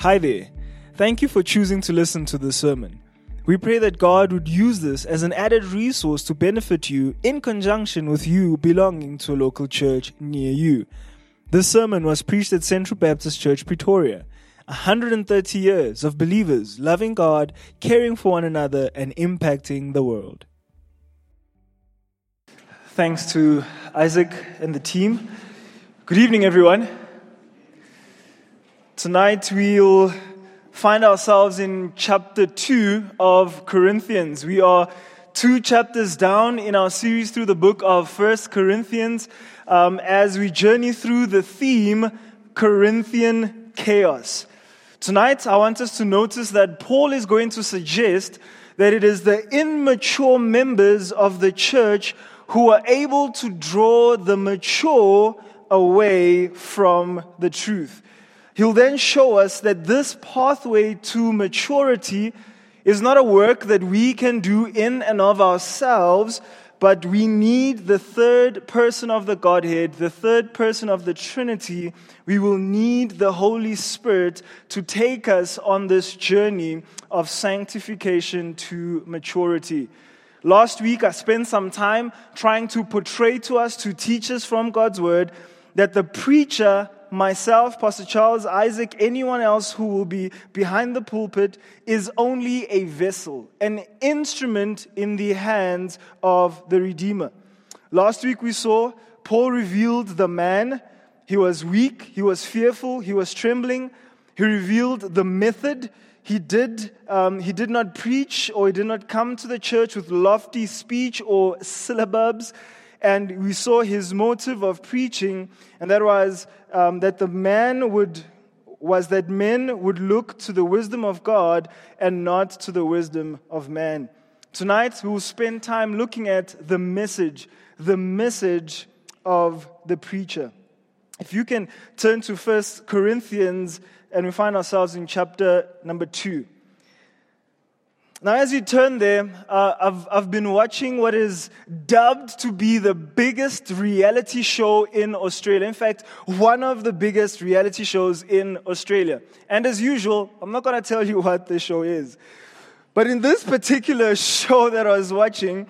Hi there. Thank you for choosing to listen to this sermon. We pray that God would use this as an added resource to benefit you in conjunction with you belonging to a local church near you. This sermon was preached at Central Baptist Church, Pretoria. 130 years of believers loving God, caring for one another, and impacting the world. Thanks to Isaac and the team. Good evening, everyone. Tonight we'll find ourselves in chapter 2 of Corinthians. We are two chapters down in our series through the book of First Corinthians um, as we journey through the theme Corinthian chaos. Tonight, I want us to notice that Paul is going to suggest that it is the immature members of the church who are able to draw the mature away from the truth. He'll then show us that this pathway to maturity is not a work that we can do in and of ourselves, but we need the third person of the Godhead, the third person of the Trinity. We will need the Holy Spirit to take us on this journey of sanctification to maturity. Last week, I spent some time trying to portray to us, to teach us from God's Word, that the preacher myself, Pastor Charles, Isaac, anyone else who will be behind the pulpit is only a vessel, an instrument in the hands of the Redeemer. Last week we saw Paul revealed the man. He was weak, he was fearful, he was trembling. He revealed the method. He did, um, he did not preach or he did not come to the church with lofty speech or syllabubs and we saw his motive of preaching, and that was um, that the man would was that men would look to the wisdom of God and not to the wisdom of man. Tonight we will spend time looking at the message, the message of the preacher. If you can turn to First Corinthians, and we find ourselves in chapter number two. Now, as you turn there, uh, I've, I've been watching what is dubbed to be the biggest reality show in Australia. In fact, one of the biggest reality shows in Australia. And as usual, I'm not going to tell you what the show is. But in this particular show that I was watching,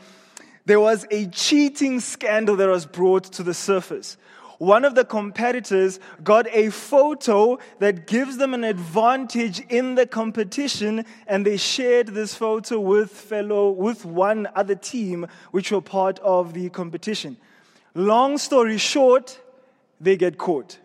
there was a cheating scandal that was brought to the surface one of the competitors got a photo that gives them an advantage in the competition, and they shared this photo with fellow, with one other team, which were part of the competition. Long story short, they get caught.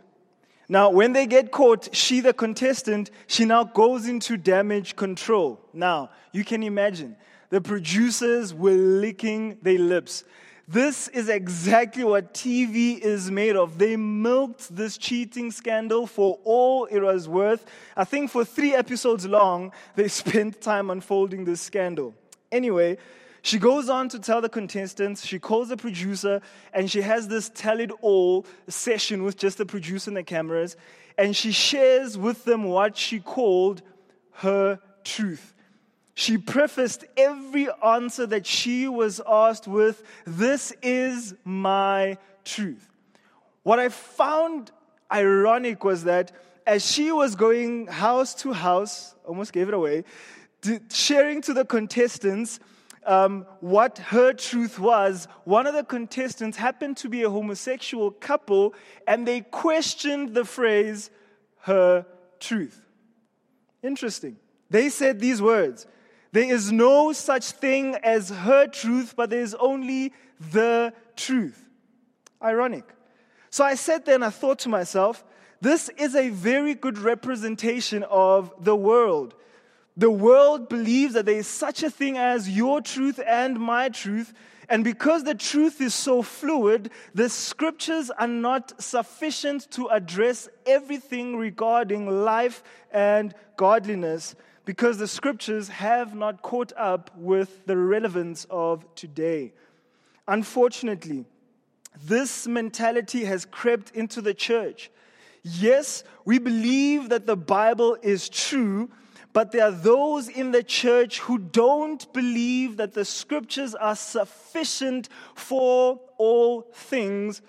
Now, when they get caught, she, the contestant, she now goes into damage control. Now, you can imagine the producers were licking their lips. This is exactly what TV is made of. They milked this cheating scandal for all it was worth. I think for three episodes long, they spent time unfolding this scandal. Anyway, she goes on to tell the contestants, she calls the producer, and she has this tell it all session with just the producer and the cameras. And she shares with them what she called her truth. She prefaced every answer that she was asked with, This is my truth. What I found ironic was that as she was going house to house, almost gave it away, sharing to the contestants um, what her truth was, one of the contestants happened to be a homosexual couple, and they questioned the phrase, her truth. Interesting. They said these words there is no such thing as her truth, but there is only the truth. Ironic. So I sat there and I thought to myself, this is a very good representation of the world. The world believes that there is such a thing as your truth and my truth. And because the truth is so fluid, the scriptures are not sufficient to address everything regarding life and godliness because the scriptures have not caught up with the relevance of today. Unfortunately, this mentality has crept into the church. Yes, we believe that the Bible is true, but there are those in the church who don't believe that the scriptures are sufficient for all things,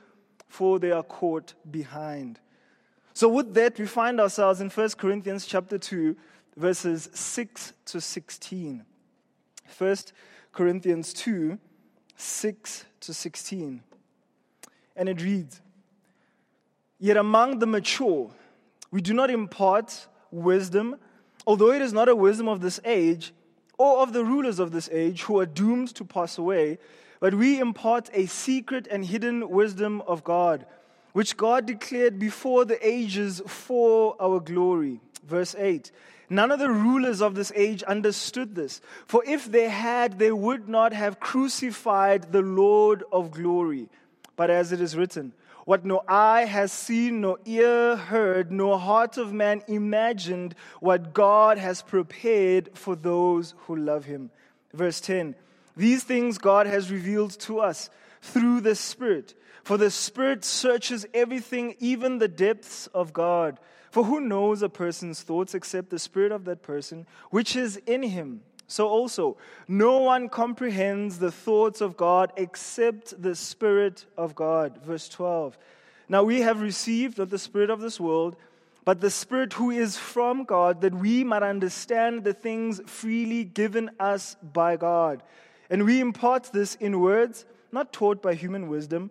for they are caught behind. So with that, we find ourselves in 1 Corinthians chapter 2, verses 6 to 16. 1 Corinthians 2, 6 to 16. And it reads, Yet among the mature, we do not impart wisdom, although it is not a wisdom of this age or of the rulers of this age who are doomed to pass away, but we impart a secret and hidden wisdom of God, which God declared before the ages for our glory. Verse 8 None of the rulers of this age understood this, for if they had, they would not have crucified the Lord of glory. But as it is written, what no eye has seen, no ear heard, no heart of man imagined, what God has prepared for those who love him. Verse 10 These things God has revealed to us through the Spirit. For the Spirit searches everything, even the depths of God. For who knows a person's thoughts except the Spirit of that person, which is in him? So also, no one comprehends the thoughts of God except the Spirit of God. Verse 12. Now we have received not the Spirit of this world, but the Spirit who is from God, that we might understand the things freely given us by God. And we impart this in words not taught by human wisdom,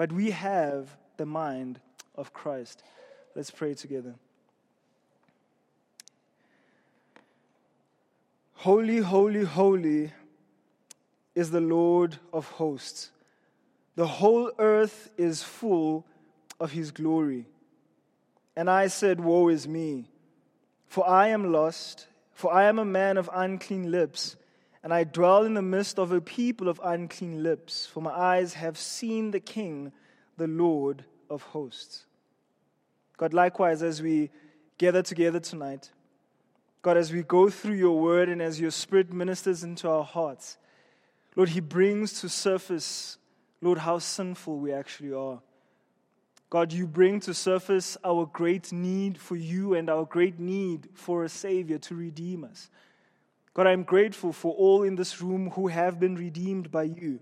But we have the mind of Christ. Let's pray together. Holy, holy, holy is the Lord of hosts. The whole earth is full of his glory. And I said, Woe is me, for I am lost, for I am a man of unclean lips, and I dwell in the midst of a people of unclean lips, for my eyes have seen the King, the Lord of hosts. God, likewise, as we gather together tonight, God, as we go through your word and as your spirit ministers into our hearts, Lord, he brings to surface, Lord, how sinful we actually are. God, you bring to surface our great need for you and our great need for a Savior to redeem us. God, I'm grateful for all in this room who have been redeemed by you.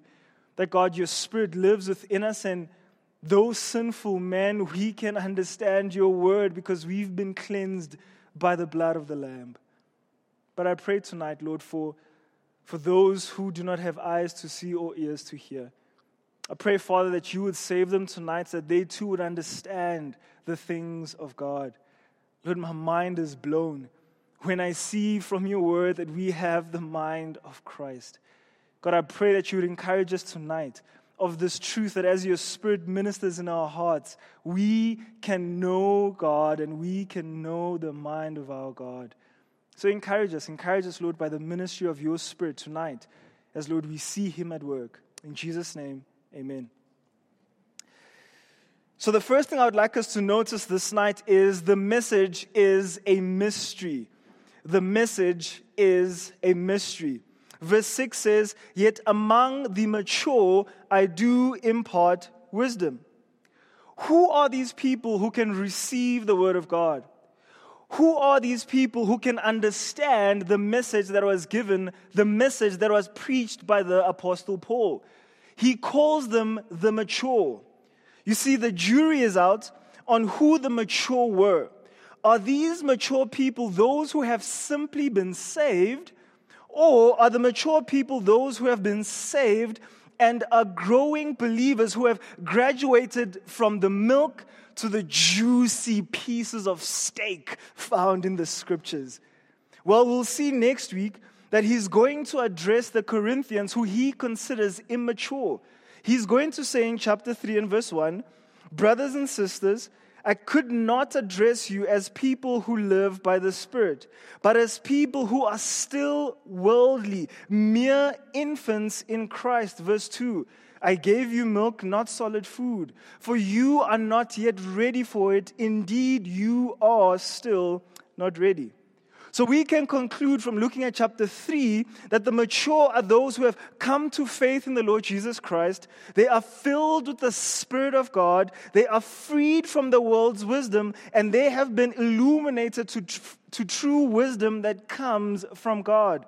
That, God, your Spirit lives within us, and though sinful men, we can understand your word because we've been cleansed by the blood of the Lamb. But I pray tonight, Lord, for, for those who do not have eyes to see or ears to hear. I pray, Father, that you would save them tonight, that they too would understand the things of God. Lord, my mind is blown when I see from your word that we have the mind of Christ. God, I pray that you would encourage us tonight of this truth that as your Spirit ministers in our hearts, we can know God and we can know the mind of our God. So encourage us, encourage us, Lord, by the ministry of your Spirit tonight, as Lord, we see Him at work. In Jesus' name, amen. So, the first thing I would like us to notice this night is the message is a mystery. The message is a mystery. Verse 6 says, Yet among the mature I do impart wisdom. Who are these people who can receive the word of God? Who are these people who can understand the message that was given, the message that was preached by the Apostle Paul? He calls them the mature. You see, the jury is out on who the mature were. Are these mature people those who have simply been saved? Or are the mature people those who have been saved and are growing believers who have graduated from the milk to the juicy pieces of steak found in the scriptures? Well, we'll see next week that he's going to address the Corinthians who he considers immature. He's going to say in chapter 3 and verse 1 Brothers and sisters, I could not address you as people who live by the Spirit, but as people who are still worldly, mere infants in Christ. Verse 2 I gave you milk, not solid food, for you are not yet ready for it. Indeed, you are still not ready. So we can conclude from looking at chapter 3 that the mature are those who have come to faith in the Lord Jesus Christ. They are filled with the Spirit of God. They are freed from the world's wisdom and they have been illuminated to, to true wisdom that comes from God.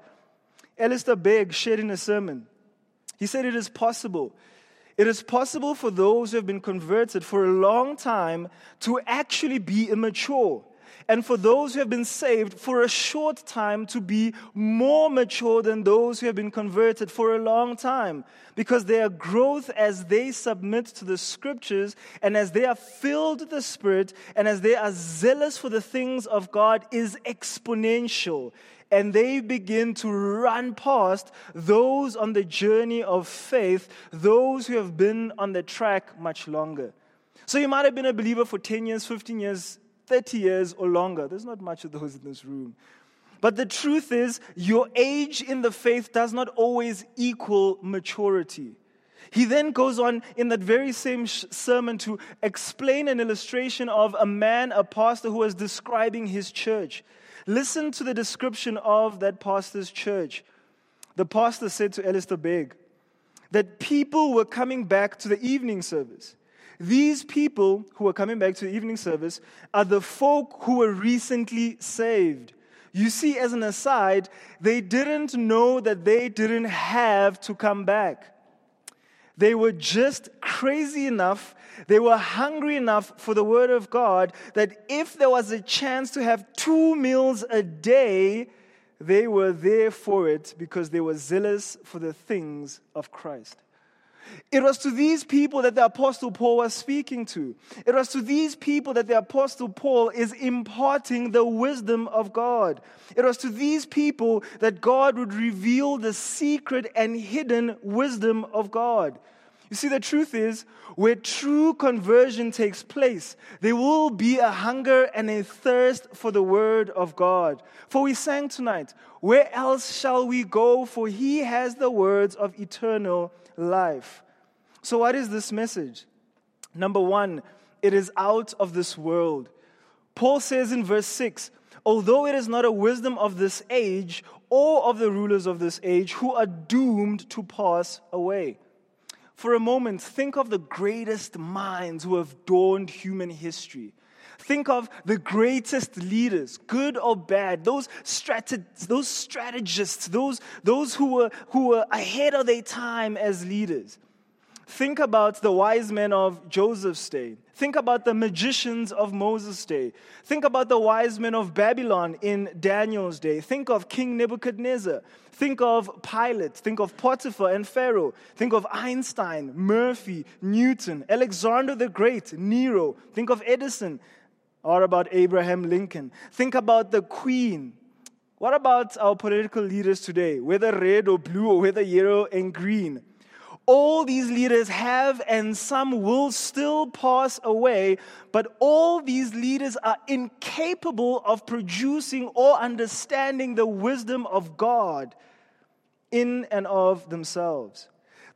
Alistair Begg shared in a sermon. He said it is possible. It is possible for those who have been converted for a long time to actually be immature and for those who have been saved for a short time to be more mature than those who have been converted for a long time. Because their growth as they submit to the scriptures and as they are filled with the Spirit and as they are zealous for the things of God is exponential. And they begin to run past those on the journey of faith, those who have been on the track much longer. So you might have been a believer for 10 years, 15 years, 30 years or longer. There's not much of those in this room. But the truth is, your age in the faith does not always equal maturity. He then goes on in that very same sermon to explain an illustration of a man, a pastor, who was describing his church. Listen to the description of that pastor's church. The pastor said to Alistair Begg that people were coming back to the evening service. These people who are coming back to the evening service are the folk who were recently saved. You see, as an aside, they didn't know that they didn't have to come back. They were just crazy enough, they were hungry enough for the Word of God that if there was a chance to have two meals a day, they were there for it because they were zealous for the things of Christ. It was to these people that the Apostle Paul was speaking to. It was to these people that the Apostle Paul is imparting the wisdom of God. It was to these people that God would reveal the secret and hidden wisdom of God. You see, the truth is, where true conversion takes place, there will be a hunger and a thirst for the Word of God. For we sang tonight, Where else shall we go? For He has the words of eternal life. So, what is this message? Number one, it is out of this world. Paul says in verse 6 although it is not a wisdom of this age or of the rulers of this age who are doomed to pass away. For a moment, think of the greatest minds who have dawned human history. Think of the greatest leaders, good or bad, those, strate- those strategists, those, those who, were, who were ahead of their time as leaders. Think about the wise men of Joseph's day. Think about the magicians of Moses' day. Think about the wise men of Babylon in Daniel's day. Think of King Nebuchadnezzar. Think of Pilate. Think of Potiphar and Pharaoh. Think of Einstein, Murphy, Newton, Alexander the Great, Nero. Think of Edison. Or about Abraham Lincoln. Think about the Queen. What about our political leaders today, whether red or blue or whether yellow and green? all these leaders have and some will still pass away, but all these leaders are incapable of producing or understanding the wisdom of God in and of themselves.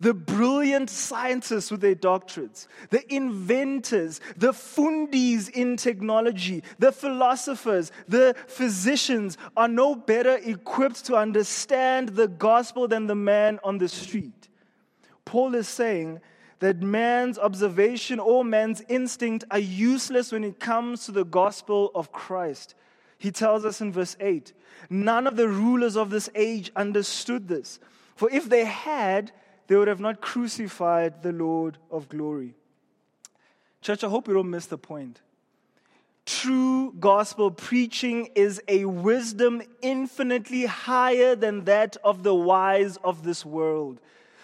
The brilliant scientists with their doctorates, the inventors, the fundis in technology, the philosophers, the physicians are no better equipped to understand the gospel than the man on the street. Paul is saying that man's observation or man's instinct are useless when it comes to the gospel of Christ. He tells us in verse 8 none of the rulers of this age understood this. For if they had, they would have not crucified the Lord of glory. Church, I hope you don't miss the point. True gospel preaching is a wisdom infinitely higher than that of the wise of this world.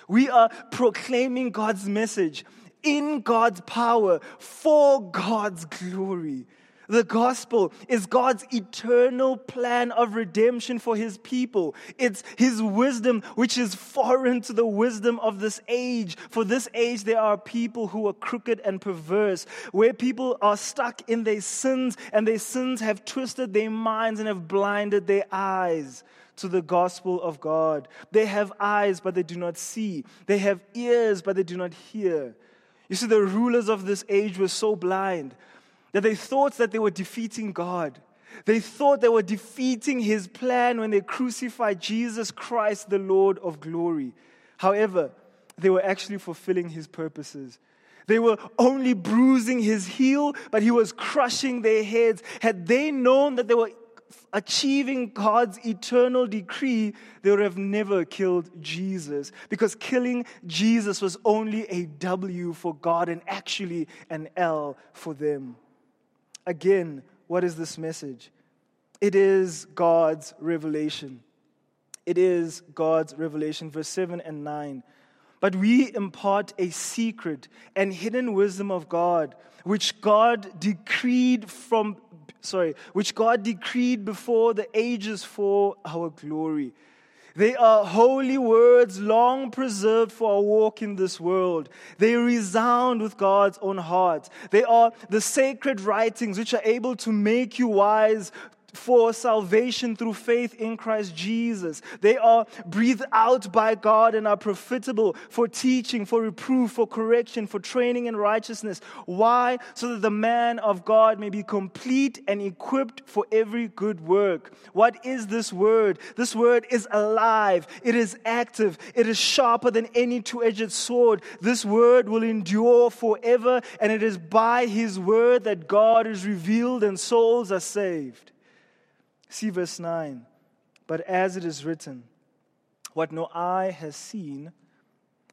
We are proclaiming God's message in God's power for God's glory. The gospel is God's eternal plan of redemption for his people. It's his wisdom, which is foreign to the wisdom of this age. For this age, there are people who are crooked and perverse, where people are stuck in their sins, and their sins have twisted their minds and have blinded their eyes to the gospel of God. They have eyes, but they do not see. They have ears, but they do not hear. You see, the rulers of this age were so blind that they thought that they were defeating God. They thought they were defeating his plan when they crucified Jesus Christ, the Lord of glory. However, they were actually fulfilling his purposes. They were only bruising his heel, but he was crushing their heads. Had they known that they were achieving God's eternal decree, they would have never killed Jesus because killing Jesus was only a W for God and actually an L for them. Again, what is this message? It is God's revelation. It is God's revelation. Verse 7 and 9. But we impart a secret and hidden wisdom of God, which God decreed from, sorry, which God decreed before the ages for our glory. They are holy words long preserved for our walk in this world. They resound with God's own heart. They are the sacred writings which are able to make you wise for salvation through faith in Christ Jesus. They are breathed out by God and are profitable for teaching, for reproof, for correction, for training in righteousness. Why? So that the man of God may be complete and equipped for every good work. What is this word? This word is alive. It is active. It is sharper than any two-edged sword. This word will endure forever and it is by his word that God is revealed and souls are saved. See verse 9. But as it is written, what no eye has seen,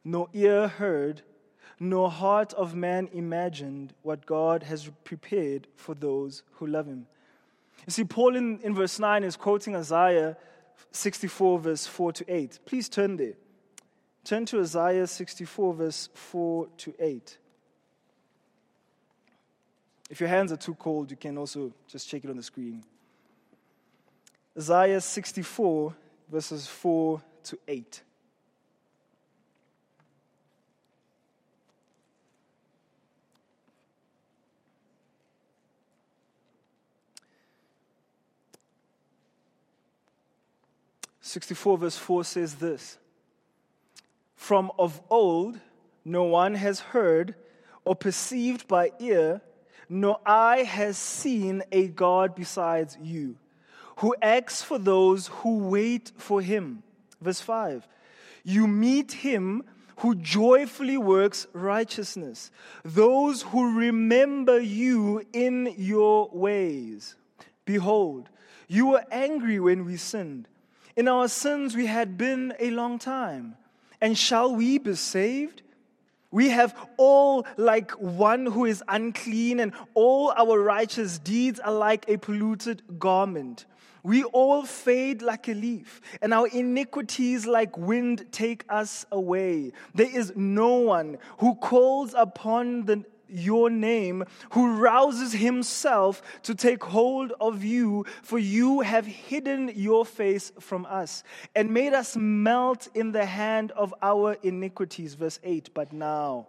no ear heard, no heart of man imagined what God has prepared for those who love him. You see, Paul in, in verse 9 is quoting Isaiah 64, verse 4 to 8. Please turn there. Turn to Isaiah 64, verse 4 to 8. If your hands are too cold, you can also just check it on the screen. Isaiah 64, verses 4 to 8. Sixty-four verse four says this: From of old, no one has heard or perceived by ear, no eye has seen a God besides you who acts for those who wait for him. Verse 5 You meet him who joyfully works righteousness, those who remember you in your ways. Behold, you were angry when we sinned. In our sins we had been a long time. And shall we be saved? We have all like one who is unclean, and all our righteous deeds are like a polluted garment. We all fade like a leaf, and our iniquities like wind take us away. There is no one who calls upon the, your name, who rouses himself to take hold of you, for you have hidden your face from us and made us melt in the hand of our iniquities. Verse 8 But now,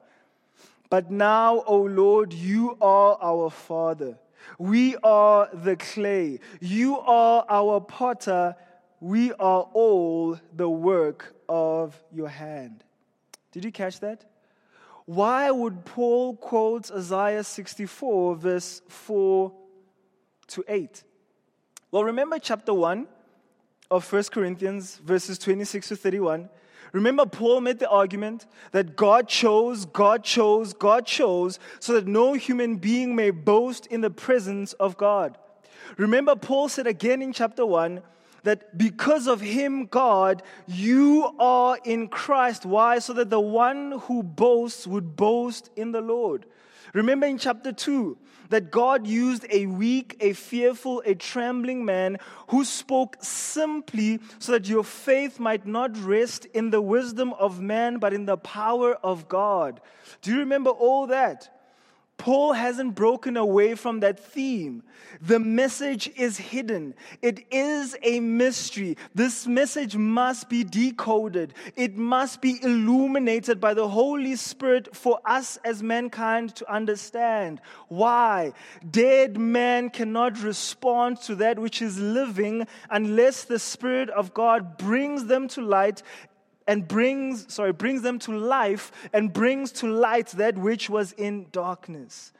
but now, O Lord, you are our Father. We are the clay. You are our potter. We are all the work of your hand. Did you catch that? Why would Paul quote Isaiah 64, verse 4 to 8? Well, remember chapter 1 of 1 Corinthians, verses 26 to 31. Remember, Paul made the argument that God chose, God chose, God chose, so that no human being may boast in the presence of God. Remember, Paul said again in chapter 1 that because of him, God, you are in Christ. Why? So that the one who boasts would boast in the Lord. Remember in chapter 2 that God used a weak, a fearful, a trembling man who spoke simply so that your faith might not rest in the wisdom of man, but in the power of God. Do you remember all that? Paul hasn't broken away from that theme. The message is hidden. It is a mystery. This message must be decoded. It must be illuminated by the Holy Spirit for us as mankind to understand. Why? Dead man cannot respond to that which is living unless the Spirit of God brings them to light and brings, sorry, brings them to life and brings to light that which was in darkness.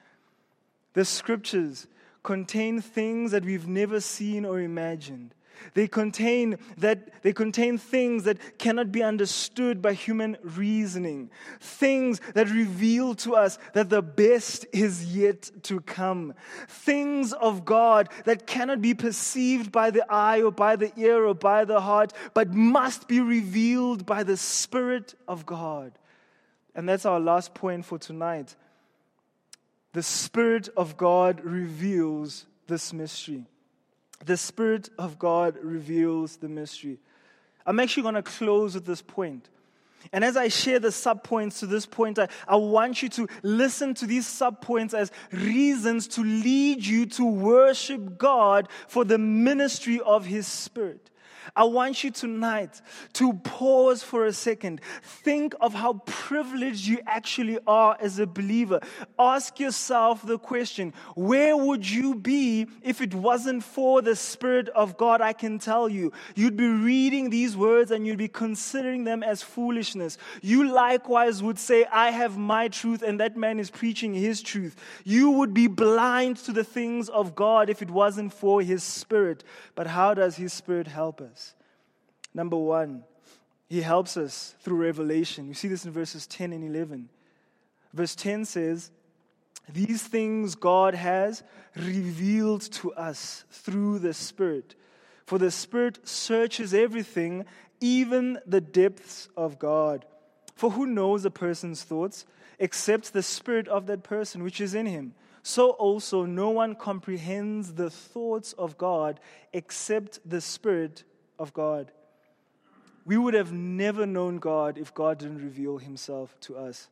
The scriptures contain things that we've never seen or imagined. They contain that they contain things that cannot be understood by human reasoning. Things that reveal to us that the best is yet to come. Things of God that cannot be perceived by the eye or by the ear or by the heart, but must be revealed by the Spirit of God. And that's our last point for tonight. The Spirit of God reveals this mystery. The Spirit of God reveals the mystery. I'm actually going to close with this point. And as I share the subpoints to this point, I, I want you to listen to these subpoints as reasons to lead you to worship God for the ministry of His Spirit. I want you tonight to pause for a second. Think of how privileged you actually are as a believer. Ask yourself the question, where would you be if it wasn't for the Spirit of God? I can tell you, you'd be reading these words and you'd be considering them as foolishness. You likewise would say, I have my truth and that man is preaching his truth. You would be blind to the things of God if it wasn't for his Spirit. But how does his Spirit help us? Number one, he helps us through revelation. You see this in verses 10 and 11. Verse 10 says, These things God has revealed to us through the Spirit. For the Spirit searches everything, even the depths of God. For who knows a person's thoughts except the Spirit of that person which is in him? So also, no one comprehends the thoughts of God except the Spirit of God. We would have never known God if God didn't reveal himself to us.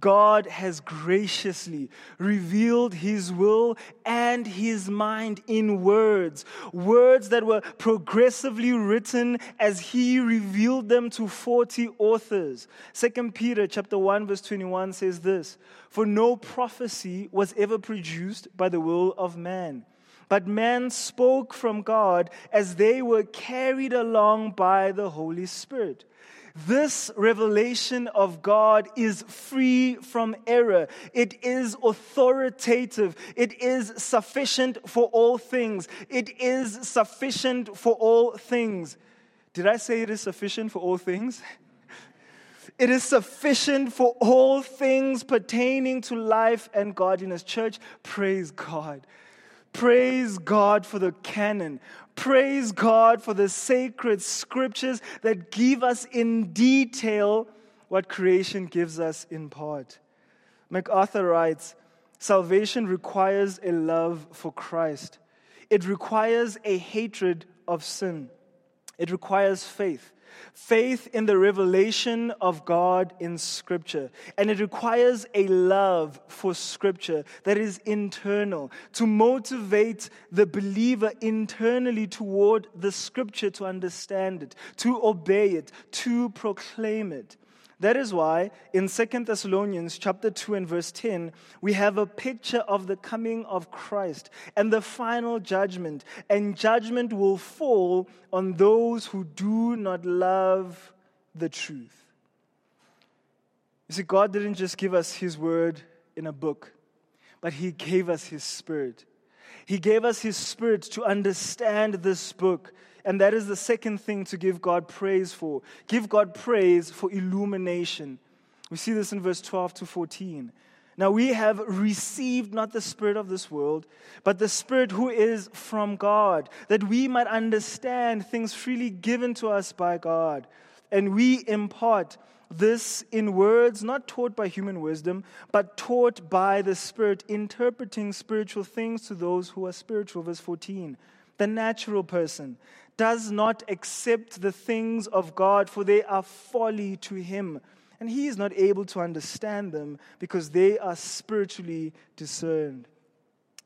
God has graciously revealed His will and His mind in words, words that were progressively written as He revealed them to 40 authors. Second Peter chapter 1 verse 21 says this, For no prophecy was ever produced by the will of man but men spoke from God as they were carried along by the Holy Spirit. This revelation of God is free from error. It is authoritative. It is sufficient for all things. It is sufficient for all things. Did I say it is sufficient for all things? It is sufficient for all things pertaining to life and godliness. Church, praise God. Praise God for the canon. Praise God for the sacred scriptures that give us in detail what creation gives us in part. MacArthur writes Salvation requires a love for Christ, it requires a hatred of sin, it requires faith faith in the revelation of God in Scripture. And it requires a love for Scripture that is internal to motivate the believer internally toward the Scripture to understand it, to obey it, to proclaim it. That is why in 2 Thessalonians chapter 2 and verse 10, we have a picture of the coming of Christ and the final judgment. And judgment will fall on those who do not love the truth. You see, God didn't just give us His word in a book, but He gave us His Spirit. He gave us His Spirit to understand this book. And that is the second thing to give God praise for. Give God praise for illumination. We see this in verse 12 to 14. Now we have received not the Spirit of this world, but the Spirit who is from God, that we might understand things freely given to us by God. And we impart this in words not taught by human wisdom, but taught by the Spirit, interpreting spiritual things to those who are spiritual. Verse 14. The natural person does not accept the things of God, for they are folly to him, and he is not able to understand them because they are spiritually discerned.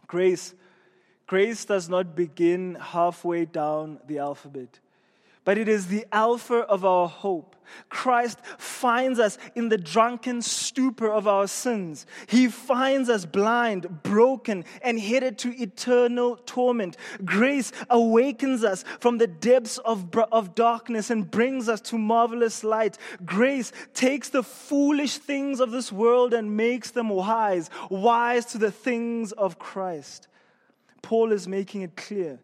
Grace, grace does not begin halfway down the alphabet but it is the Alpha of our hope. Christ finds us in the drunken stupor of our sins. He finds us blind, broken, and headed to eternal torment. Grace awakens us from the depths of, of darkness and brings us to marvelous light. Grace takes the foolish things of this world and makes them wise, wise to the things of Christ. Paul is making it clear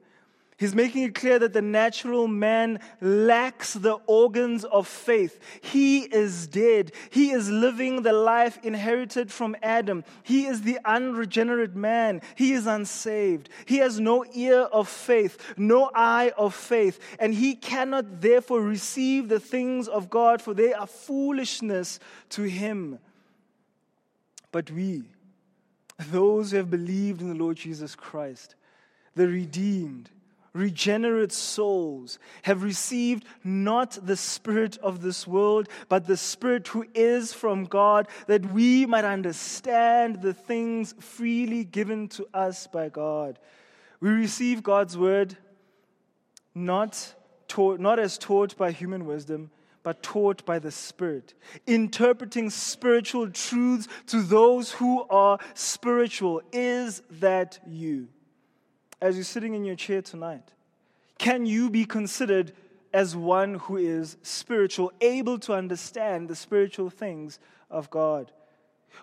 He's making it clear that the natural man lacks the organs of faith. He is dead. He is living the life inherited from Adam. He is the unregenerate man. He is unsaved. He has no ear of faith, no eye of faith, and he cannot therefore receive the things of God, for they are foolishness to him. But we, those who have believed in the Lord Jesus Christ, the redeemed, regenerate souls have received not the Spirit of this world, but the Spirit who is from God, that we might understand the things freely given to us by God. We receive God's word not, taught, not as taught by human wisdom, but taught by the Spirit, interpreting spiritual truths to those who are spiritual. Is that you? As you're sitting in your chair tonight? Can you be considered as one who is spiritual, able to understand the spiritual things of God?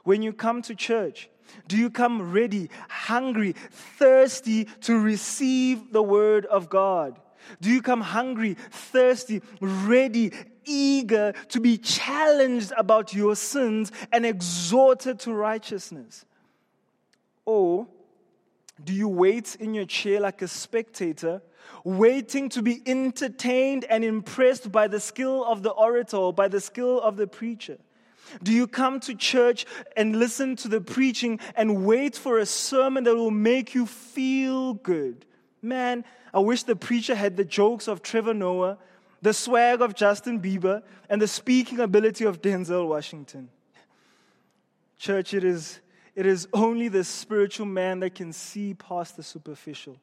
When you come to church, do you come ready, hungry, thirsty to receive the word of God? Do you come hungry, thirsty, ready, eager to be challenged about your sins and exhorted to righteousness? Or do you wait in your chair like a spectator, waiting to be entertained and impressed by the skill of the orator, by the skill of the preacher? Do you come to church and listen to the preaching and wait for a sermon that will make you feel good? Man, I wish the preacher had the jokes of Trevor Noah, the swag of Justin Bieber, and the speaking ability of Denzel Washington. Church, it is it is only the spiritual man that can see past the superficial.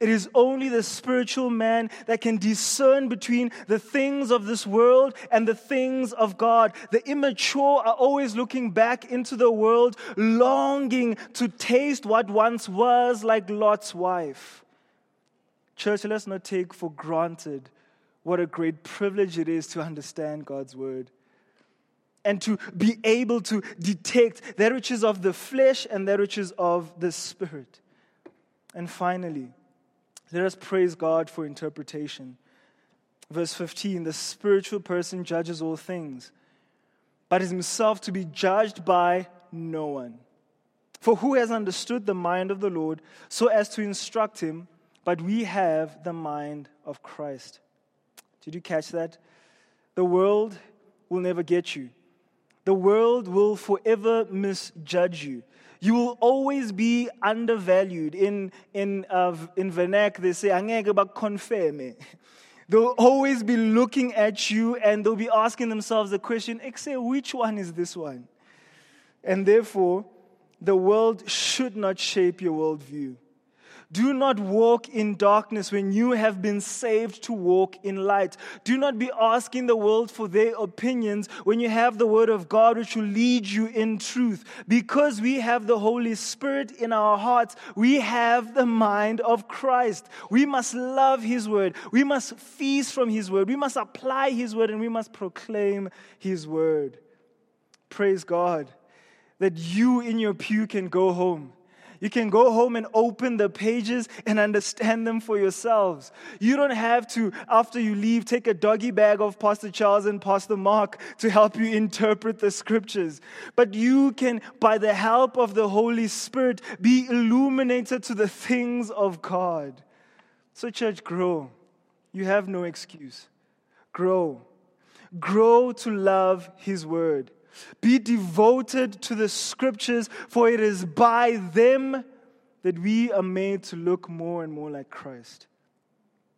It is only the spiritual man that can discern between the things of this world and the things of God. The immature are always looking back into the world, longing to taste what once was like Lot's wife. Church, let's not take for granted what a great privilege it is to understand God's word and to be able to detect that which is of the flesh and that which is of the spirit. And finally, let us praise God for interpretation. Verse 15 the spiritual person judges all things, but is himself to be judged by no one. For who has understood the mind of the Lord so as to instruct him? But we have the mind of Christ. Did you catch that? The world will never get you. The world will forever misjudge you. You will always be undervalued. In, in, uh, in Vernac, they say. They'll always be looking at you and they'll be asking themselves the question, which one is this one? And therefore, the world should not shape your worldview. Do not walk in darkness when you have been saved to walk in light. Do not be asking the world for their opinions when you have the Word of God, which will lead you in truth. Because we have the Holy Spirit in our hearts, we have the mind of Christ. We must love His Word. We must feast from His Word. We must apply His Word and we must proclaim His Word. Praise God that you in your pew can go home you can go home and open the pages and understand them for yourselves. You don't have to, after you leave, take a doggy bag of Pastor Charles and Pastor Mark to help you interpret the scriptures. But you can, by the help of the Holy Spirit, be illuminated to the things of God. So, church, grow. You have no excuse. Grow. Grow to love His word. Be devoted to the scriptures, for it is by them that we are made to look more and more like Christ.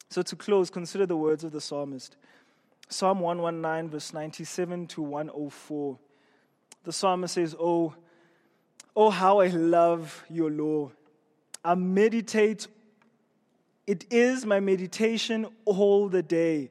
So, to close, consider the words of the psalmist Psalm 119, verse 97 to 104. The psalmist says, Oh, oh, how I love your law. I meditate, it is my meditation all the day.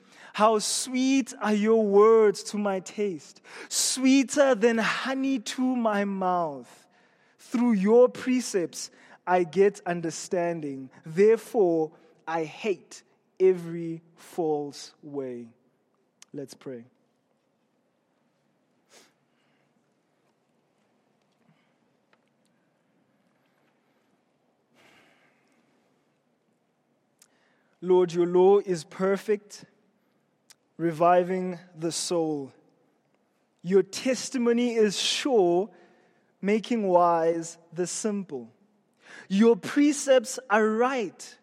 How sweet are your words to my taste, sweeter than honey to my mouth. Through your precepts, I get understanding. Therefore, I hate every false way. Let's pray. Lord, your law is perfect reviving the soul. Your testimony is sure, making wise the simple. Your precepts are right,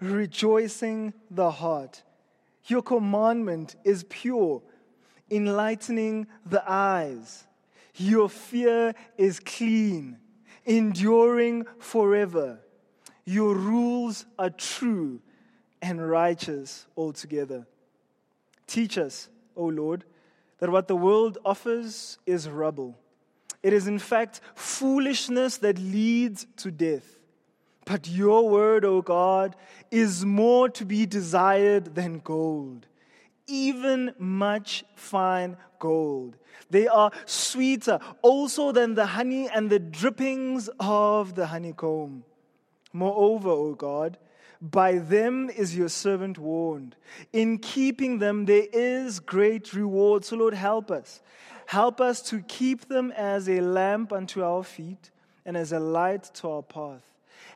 rejoicing the heart. Your commandment is pure, enlightening the eyes. Your fear is clean, enduring forever. Your rules are true and righteous altogether. Teach us, O Lord, that what the world offers is rubble. It is, in fact, foolishness that leads to death. But your word, O God, is more to be desired than gold, even much fine gold. They are sweeter also than the honey and the drippings of the honeycomb. Moreover, O God, by them is your servant warned. In keeping them, there is great reward. So, Lord, help us. Help us to keep them as a lamp unto our feet and as a light to our path.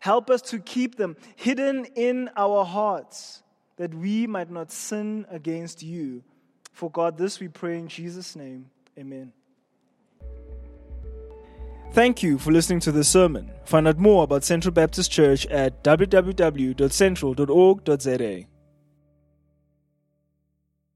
Help us to keep them hidden in our hearts that we might not sin against you. For God, this we pray in Jesus' name. Amen. Thank you for listening to this sermon. Find out more about Central Baptist Church at www.central.org.za.